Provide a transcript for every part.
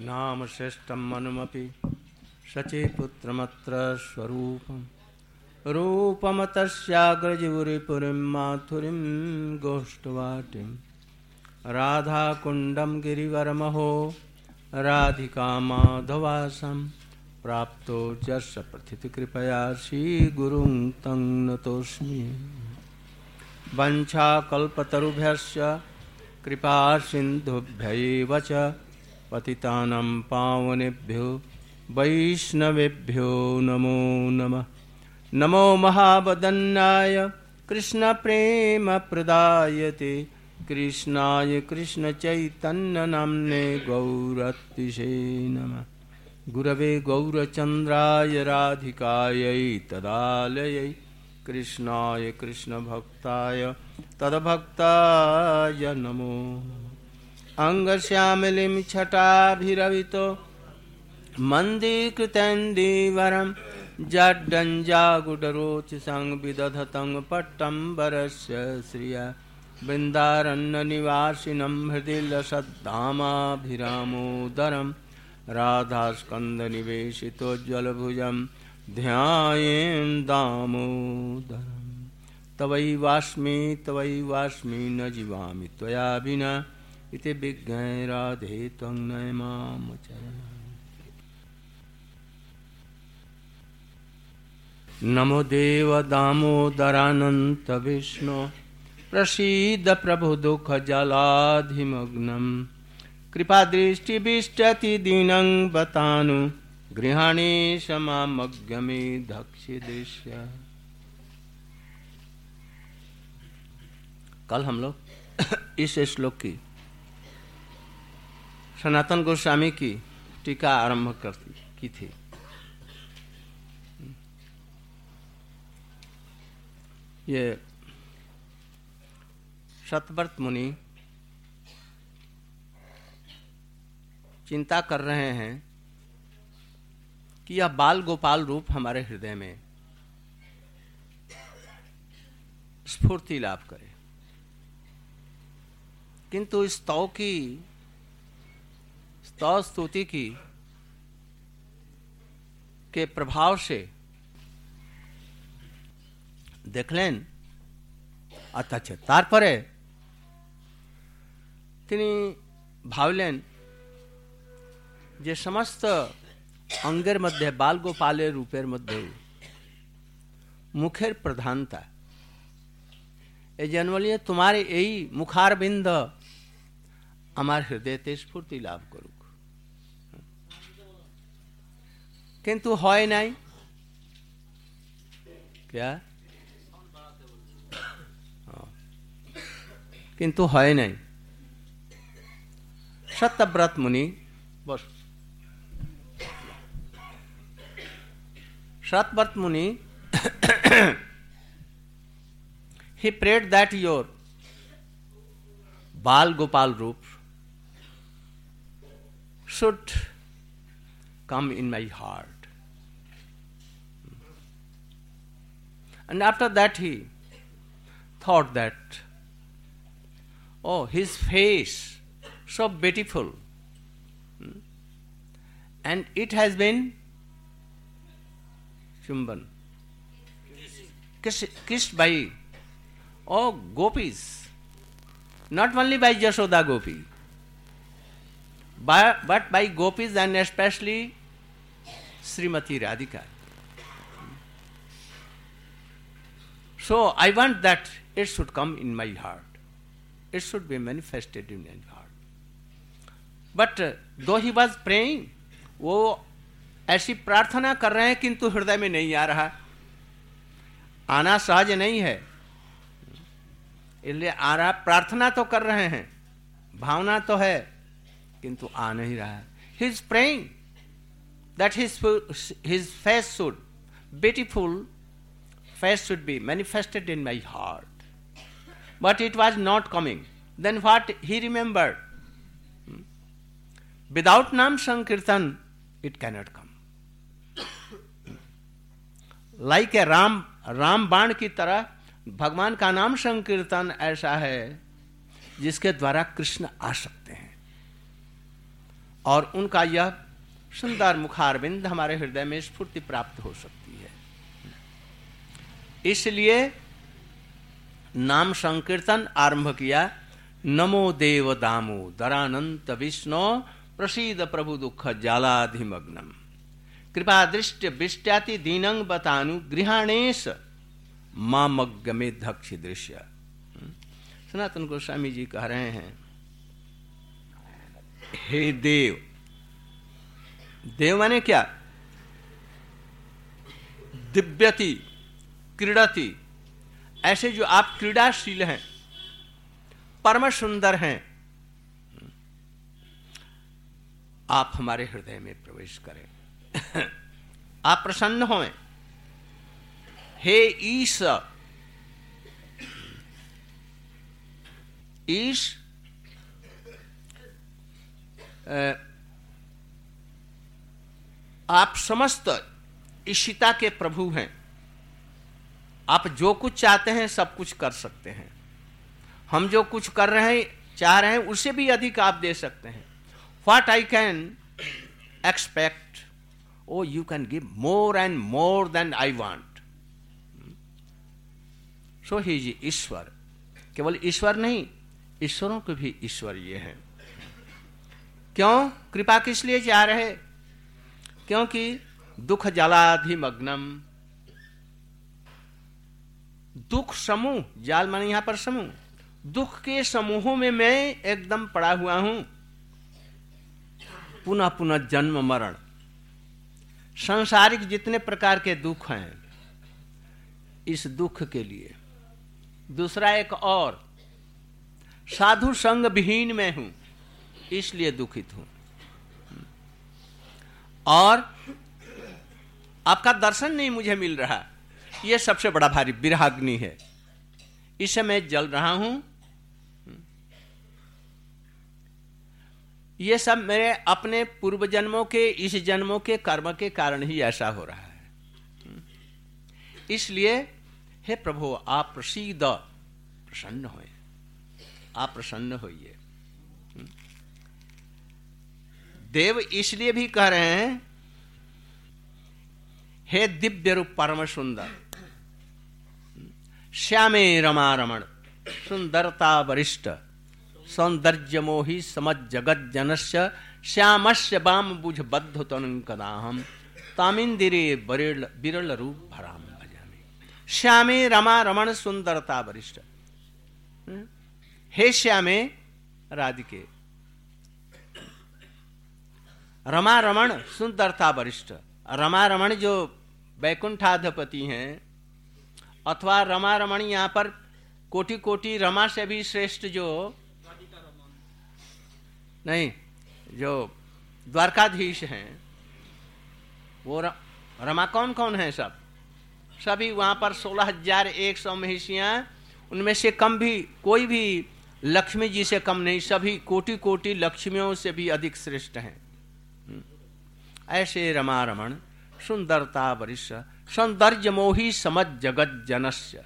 नाम श्रेष्ठं मनुमपि शचे पुत्रमत्र स्वरूपम्। रूपमतस्याग्रजिपुरीपुरीं माथुरीं गोष्ठवाटिं राधाकुण्डं गिरिवरमहो राधिका माधवासं प्राप्तो जस्य प्रथितिकृपया श्रीगुरुं तं नतोऽस्मि। वञ्छाकल्पतरुभ्यश्च कृपा सिन्धुभ्य च पतितानं पावनेभ्यो, वैष्णवेभ्यो नमो नमः। नमो महावदन्नाय कृष्णप्रेमप्रदायते कृष्णाय कृष्णचैतन्यनाम्ने गौरतिशे नमः। गुरवे गौरचन्द्राय राधिकायै तदालयै, कृष्णाय कृष्णभक्ताय तद्भक्ताय नमो अङ्गश्यामलिं छटाभिरवितो। मन्दीकृतेन्दीवरम् जड्डञ्जागुडरोचिसं विदधतं पट्टम्बरस्य श्रिया बृन्दारण्यनिवासिनं हृदि लसद्धामाभिरामोदरं राधास्कन्दनिवेशितोज्ज्वलभुजं ध्यायेन् दामोदरं तवैवास्मि तवैवास्मि न जीवामि त्वया विना इति विज्ञाय राधे त्वं नय मामचरणम् नमो देव दामोदरानन्त विष्णु, प्रसीद प्रभु दुख जलाधिमग्नम। कृपा दृष्टि विष्टति दीनं बतानु गृहाणी समामग्यमे दक्ष दृश्य। कल हम लोग इस श्लोक की सनातन गोस्वामी की टीका आरंभ करती, की थी। ये सतव्रत मुनि चिंता कर रहे हैं कि यह बाल गोपाल रूप हमारे हृदय में स्फूर्ति लाभ करे। किंतु इस तौ की तो स्तुति की के प्रभाव से देख लें तारपरे तिणी जे समस्त अंगेर मध्य बाल गोपाले रूपर मध्य मुखेर प्रधानता ए जनवलिए तुम्हारे यही मुखारबिंद हमारे हृदय ते स्फूर्ति लाभ करूँ। কিন্তু হয় নাই क्या কিন্তু হয় নাই সত্যব্রত মুনি বস সত্যব্রত মুনি he prayed that your Bal Gopal Roop should come in my heart. And after that, he thought that Oh, his face, so beautiful. Hmm? And it has been Chumban. Kissed by oh gopis. Not only by Jashoda Gopi, but, but by gopis and especially Shrimati Radhika so I want that it should come in my heart it should be manifested in my heart but though he was praying वो ऐसी प्रार्थना कर रहे हैं, किंतु हृदय में नहीं आ रहा। आना सहज नहीं है। इसलिए आ रहा प्रार्थना तो कर रहे हैं। भावना तो है, किंतु आ नहीं रहा। He is praying that his his face should beautiful face should be manifested in my heart but it was not coming. Then what he remembered? Hmm? Without Nam Sankirtan, it cannot come. Like a Ram Ram बाण की तरह भगवान का नाम संकीर्तन ऐसा है जिसके द्वारा कृष्ण आ सकते हैं और उनका यह सुंदर मुखारबिंद हमारे हृदय में स्फूर्ति प्राप्त हो सकती है। इसलिए नाम संकीर्तन आरंभ किया, नमो देव दामो दरानंत विष्णु प्रसिद प्रभु दुख जालाधिमग्नम। कृपा दृष्टि विष्ट्याति दीनंग बतानु गृहाणेश मामज्ञ में धक्ष दृश्य। सनातन गोस्वामी जी कह रहे हैं, हे देव देव माने क्या? दिव्यति, क्रीड़ती। ऐसे जो आप क्रीड़ाशील हैं, परम सुंदर हैं, आप हमारे हृदय में प्रवेश करें। आप प्रसन्न हों हे ईश ईश आप समस्त ईशिता के प्रभु हैं। आप जो कुछ चाहते हैं, सब कुछ कर सकते हैं। हम जो कुछ कर रहे हैं, चाह रहे हैं उससे भी अधिक आप दे सकते हैं। What I can expect oh you can give more and more then I want so he जी ईश्वर केवल ईश्वर नहीं, ईश्वरों के भी ईश्वर ये हैं। क्यों? कृपा किस लिए चाह रहे? क्योंकि दुख जलाधिमग्नम। दुख समूह, जाल माने यहाँ पर समूह। दुख के समूहों में मैं एकदम पड़ा हुआ हूँ। पुनः पुनः जन्म मरण। संसारिक जितने प्रकार के दुख हैं, इस दुख के लिए। दूसरा एक और, साधु संग विहीन में हूँ, इसलिए दुखित हूँ। और आपका दर्शन नहीं मुझे मिल रहा। यह सबसे बड़ा भारी विराग्नि है। इसे मैं जल रहा हूँ। ये सब मेरे अपने पूर्व जन्मों के, इस जन्मों के कर्म के कारण ही ऐसा हो रहा है। इसलिए, हे प्रभु, आप प्रसिद्ध प्रसन्न हो आप प्रसन्न होइए। देव इसलिए भी कह रहे हैं, हे दिव्य रूप परम सुंदर श्यामे रमा रमण सुंदरता वरिष्ठ सौंदर्य मोहि समझ जगत जनस्य श्यामस्य बाम बुझ बद्ध तनकदाहम तामिंदिरे बिरल बिरल रूप भराम भजामी। श्यामे रमा रमण सुंदरता वरिष्ठ। हे श्यामे, राधिके रमा रमण सुंदरता वरिष्ठ रमा रमण जो वैकुंठाधिपति हैं अथवा रमा रमण यहाँ पर कोटि कोटि रमा से भी श्रेष्ठ जो नहीं जो द्वारकाधीश हैं वो र, रमा कौन कौन है सब? सभी वहाँ पर सोलह हज़ार एक सौ महिषियाँ उनमें से कम भी कोई भी लक्ष्मी जी से कम नहीं सभी कोटि कोटि लक्ष्मियों से भी अधिक श्रेष्ठ हैं। ऐसे रमा रमण सुंदरता वरिष्ठ सौंदर्य मोही समझ जगत जनस्य।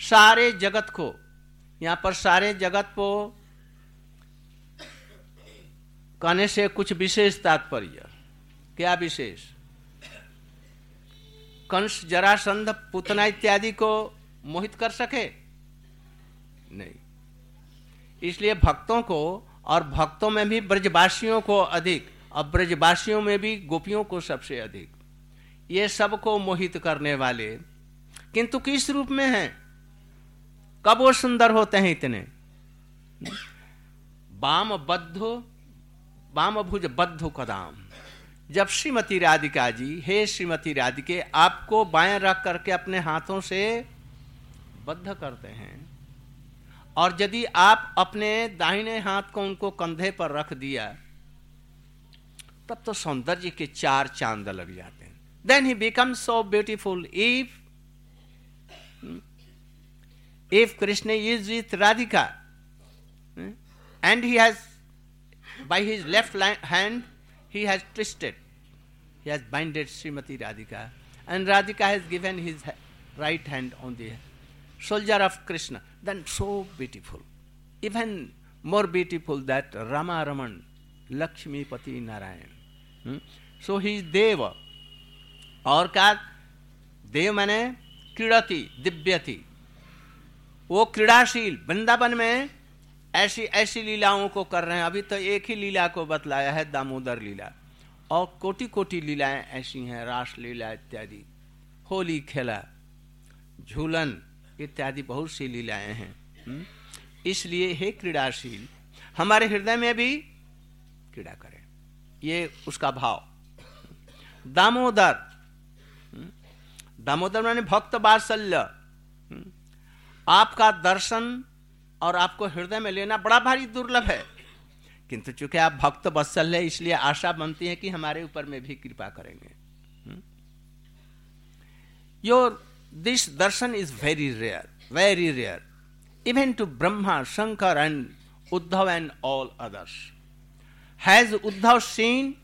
सारे जगत को, यहाँ पर सारे जगत को कहने से कुछ विशेष तात्पर्य। क्या विशेष? कंस जरासंध, पुतना इत्यादि को मोहित कर सके? नहीं। इसलिए भक्तों को और भक्तों में भी ब्रजवासियों को अधिक और ब्रजवासियों में भी गोपियों को सबसे अधिक। ये सबको मोहित करने वाले किंतु किस रूप में हैं? कब वो सुंदर होते हैं इतने? बाम बद्धो बाम भुज बद्धो कदाम। जब श्रीमती राधिका जी, हे श्रीमती राधिके, आपको बाएँ रख करके अपने हाथों से बद्ध करते हैं, और यदि आप अपने दाहिने हाथ को उनको कंधे पर रख दिया तब तो सौंदर्य के चार चाँद लग जाते हैं। Then he become so beautiful if if Krishna is with Radhika and he has by his left hand he has twisted he has binded Shrimati Radhika and Radhika has given his right hand on the shoulder of Krishna then so beautiful even more beautiful that Rama Raman Lakshmipati Narayan so he देव और का देव मैंने क्रीड़ती दिव्य थी वो क्रीड़ाशील, वृंदावन में ऐसी ऐसी लीलाओं को कर रहे हैं। अभी तो एक ही लीला को बतलाया है, दामोदर लीला। और कोटि कोटि लीलाएँ ऐसी हैं रास लीला इत्यादि। होली, खेला, झूलन इत्यादि बहुत सी लीलाएँ हैं। हम्म? इसलिए हे क्रीड़ाशील, हमारे हृदय में भी क्रीड़ा करें। ये उसका भाव। दामोदर। हम्म? दामोदर मैंने भक्त बात्सल्य हम्म? आपका दर्शन और आपको हृदय में लेना बड़ा भारी दुर्लभ है। किंतु चूँकि आप भक्त बत्सल है, इसलिए आशा बनती है कि हमारे ऊपर में भी कृपा करेंगे। Your this darshan is very rare very rare even to Brahma Shankar and Uddhav and all others has Uddhav seen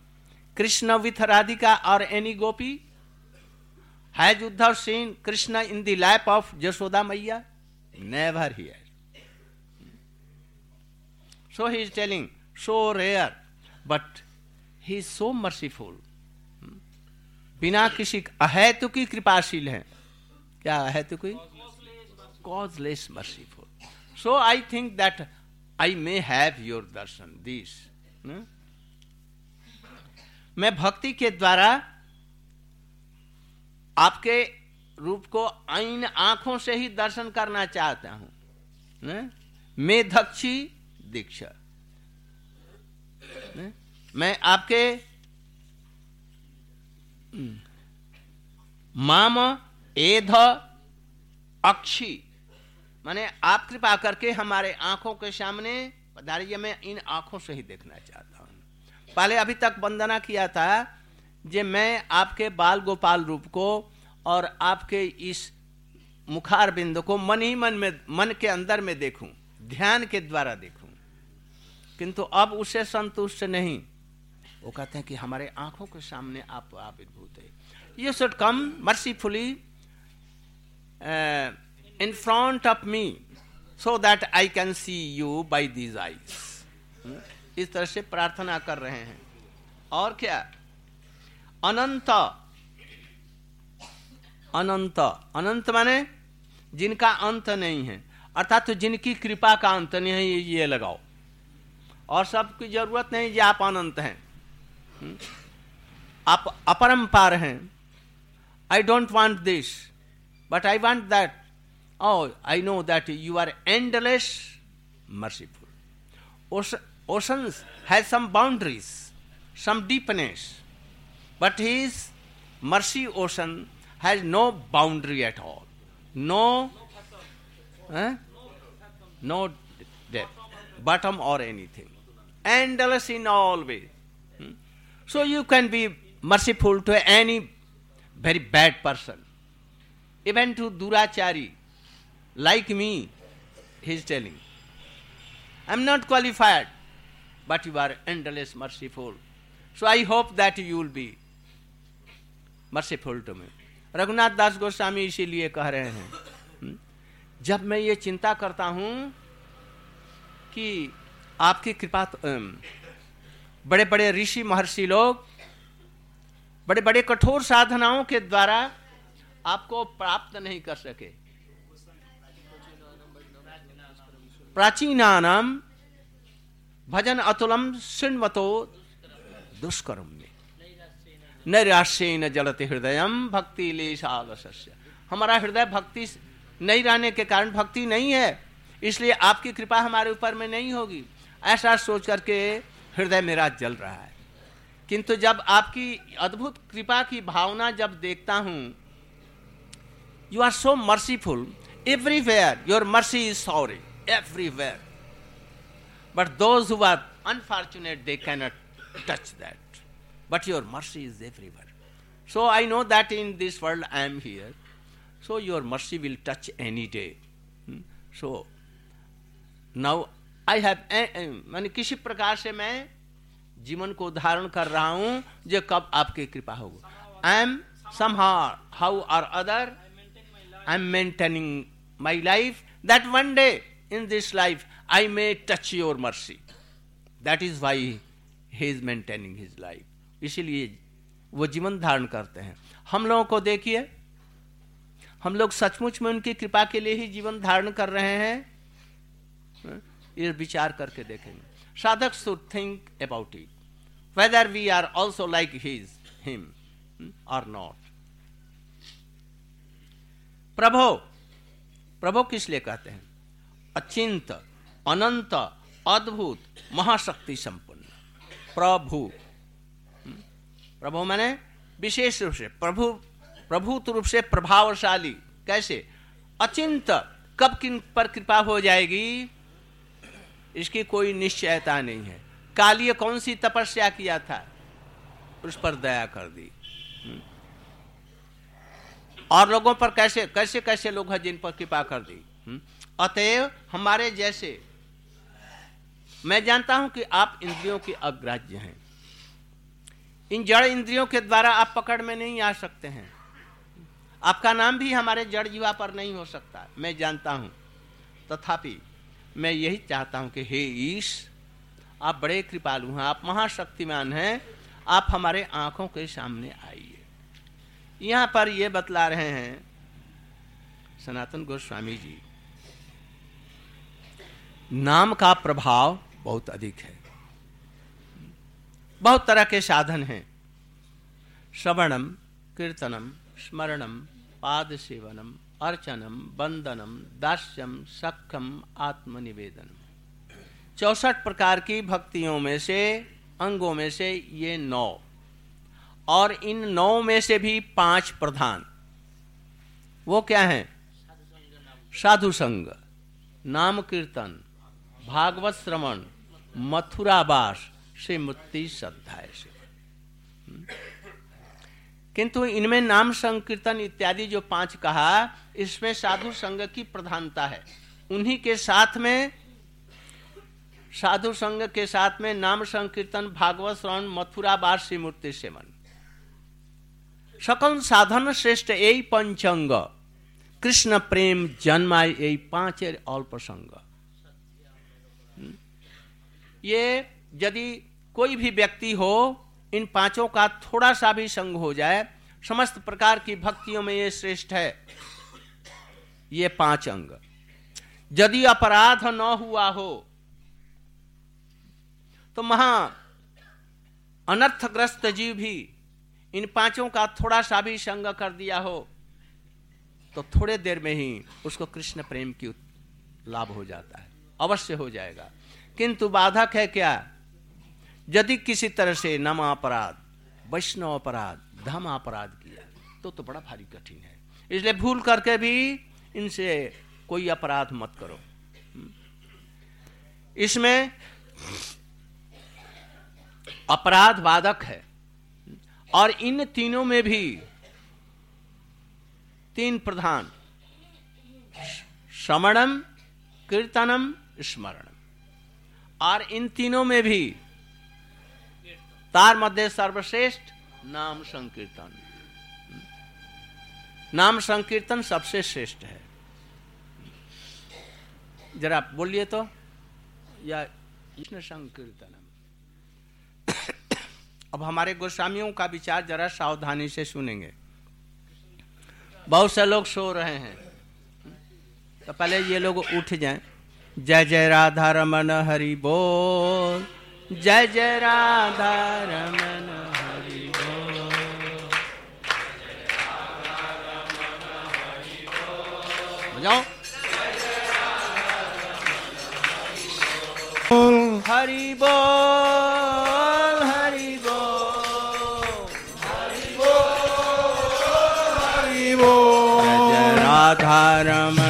Krishna with Radhika और any gopi. Has Uddhav seen Krishna in the lap of Jashoda maiya. Never here So he is telling, so rare, but he is so merciful. बिना किसी अहेतु की कृपाशील है। क्या अहेतु की causeless merciful so I think that I may have your darshan this मैं भक्ति के द्वारा आपके रूप को इन आँखों से ही दर्शन करना चाहता हूँ मैं दक्षी दीक्षा मैं आपके माम एध अक्षी, माने आप कृपा करके हमारे आँखों के सामने पधारिए, मैं इन आँखों से ही देखना चाहता हूँ। पहले अभी तक वंदना किया था जे मैं आपके बाल गोपाल रूप को और आपके इस मुखार बिंदु को मन ही मन में, मन के अंदर में देखूँ, ध्यान के द्वारा देखूँ। किंतु अब उसे संतुष्ट नहीं। वो कहते हैं कि हमारे आँखों के सामने आप आविर्भूत है। You should come mercifully in front of me so that I can see you by these eyes इस तरह से प्रार्थना कर रहे हैं। और क्या? अनंत। अनंत। अनंत माने जिनका अंत नहीं है। अर्थात तो जिनकी कृपा का अंत नहीं है, ये लगाओ। और सबकी ज़रूरत नहीं जी आप अनंत हैं। हम्म? आप अपरम्पार हैं। I don't want this but I want that Oh, I know that you are endless merciful. Oce- oceans has some boundaries, some deepness, but his mercy ocean has no boundary at all. No, eh? no depth, bottom or anything. Endless in all ways. Hmm? So you can be merciful to any very bad person, even to Durachari. Like me, he is telling. I am not qualified, but you are endless merciful. So I hope that you will be merciful to me. Raghunath Das Goswami इसीलिए कह रहे हैं जब मैं ये चिंता करता हूँ कि आपकी कृपा तो, बड़े बड़े ऋषि महर्षि लोग बड़े बड़े कठोर साधनाओं के द्वारा आपको प्राप्त नहीं कर सके प्राचीनानाम भजन अतुलम सिणवतो दुष्कर्म में नैराश्य न जलते हृदय, भक्ति ले हमारा हृदय भक्ति नहीं रहने के कारण भक्ति नहीं है। इसलिए आपकी कृपा हमारे ऊपर में नहीं होगी। ऐसा सोच करके हृदय मेरा जल रहा है। किंतु जब आपकी अद्भुत कृपा की भावना जब देखता हूँ you are so merciful everywhere your mercy is sorry everywhere but those who are unfortunate they cannot touch that but your mercy is everywhere so I know that in this world I am here so your mercy will touch any day so now I have मैंने किसी प्रकार से मैं जीवन को धारण कर रहा हूँ जो कब आपकी कृपा होगी I am somehow are other I am maintaining my life that one day in this life I may touch your mercy that is why he is maintaining his life इसीलिए वो जीवन धारण करते हैं। हम लोगों को देखिए, हम लोग सचमुच में उनकी कृपा के लिए ही जीवन धारण कर रहे हैं। ये विचार करके देखेंगे। साधक should think about it whether we are also like his him or not प्रभो प्रभो किस लिए कहते हैं? अचिंत, अनंत, अद्भुत महाशक्ति संपन्न प्रभु। हम्म? प्रभु मैंने विशेष रूप से, प्रभु, प्रभुत रूप से प्रभावशाली। कैसे? अचिंत। कब किन पर कृपा हो जाएगी? इसकी कोई निश्चयता नहीं है। कालिय कौन सी तपस्या किया था? उस पर दया कर दी। हम्म? और लोगों पर कैसे कैसे कैसे लोग हैं जिन पर कृपा कर दी? हम्म? अतएव हमारे जैसे, मैं जानता हूँ कि आप इंद्रियों के अग्राह्य हैं। इन जड़ इंद्रियों के द्वारा आप पकड़ में नहीं आ सकते हैं। आपका नाम भी हमारे जड़ जीवा पर नहीं हो सकता, मैं जानता हूँ। तथापि, मैं यही चाहता हूँ कि हे ईश, आप बड़े कृपालु हैं, आप महाशक्तिमान हैं, आप हमारे आँखों के सामने आइए। यहाँ पर यह बतला रहे हैं सनातन गोस्वामी जी नाम का प्रभाव बहुत अधिक है। बहुत तरह के साधन हैं। श्रवणम, कीर्तनम, स्मरणम पाद सेवनम अर्चनम, बंदनम, दास्यम सखम आत्मनिवेदनम। चौसठ प्रकार की भक्तियों में से, अंगों में से ये नौ। और इन नौ में से भी पाँच प्रधान। वो क्या है? साधु संग नाम कीर्तन। भागवत श्रवण मथुरावास से मुक्ति से। किंतु इनमें नाम संकीर्तन इत्यादि जो पाँच कहा, इसमें साधु संघ की प्रधानता है उन्हीं के साथ में, साधु संघ के साथ में नाम संकीर्तन, भागवत श्रवण मथुरावास श्री मूर्ति सेवन सकल साधन श्रेष्ठ यही पंचंग कृष्ण प्रेम जन्माय यही पाँच अल्प संग हम्म? ये यदि कोई भी व्यक्ति हो, इन पाँचों का थोड़ा सा भी संग हो जाए, समस्त प्रकार की भक्तियों में ये श्रेष्ठ है। ये पाँच अंग। यदि अपराध न हुआ हो तो महा अनर्थग्रस्त जीव भी इन पाँचों का थोड़ा सा भी संग कर दिया हो तो थोड़े देर में ही उसको कृष्ण प्रेम की लाभ हो जाता है, अवश्य हो जाएगा। किंतु बाधक है क्या? यदि किसी तरह से नम अपराध, वैष्णव अपराध, धम अपराध किया तो तो बड़ा भारी कठिन है। इसलिए भूल करके भी इनसे कोई अपराध मत करो। इसमें अपराध बाधक है। और इन तीनों में भी तीन प्रधान, श्रमणम, कीर्तनम स्मरणम और इन तीनों में भी तार मध्य सर्वश्रेष्ठ, नाम संकीर्तन। नाम संकीर्तन सबसे श्रेष्ठ है। जरा बोलिए तो या कृष्ण संकीर्तन अब हमारे गोस्वामियों का विचार जरा सावधानी से सुनेंगे। बहुत से लोग सो रहे हैं। तो पहले ये लोग उठ जाएँ। जय जय राधा रमन हरि बोल। जय जय राधा रमन हरि बोल। जाओ हरि बोल, हरि जय राधा रमन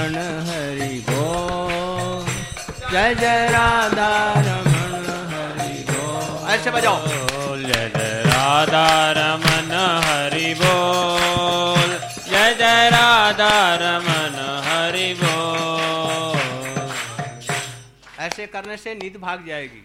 जय राधा रमन हरि बो ऐसे बजाओ जय जय राधा रमन हरि बोल। जय जय राधा रमन हरि बोल। ऐसे करने से नींद भाग जाएगी।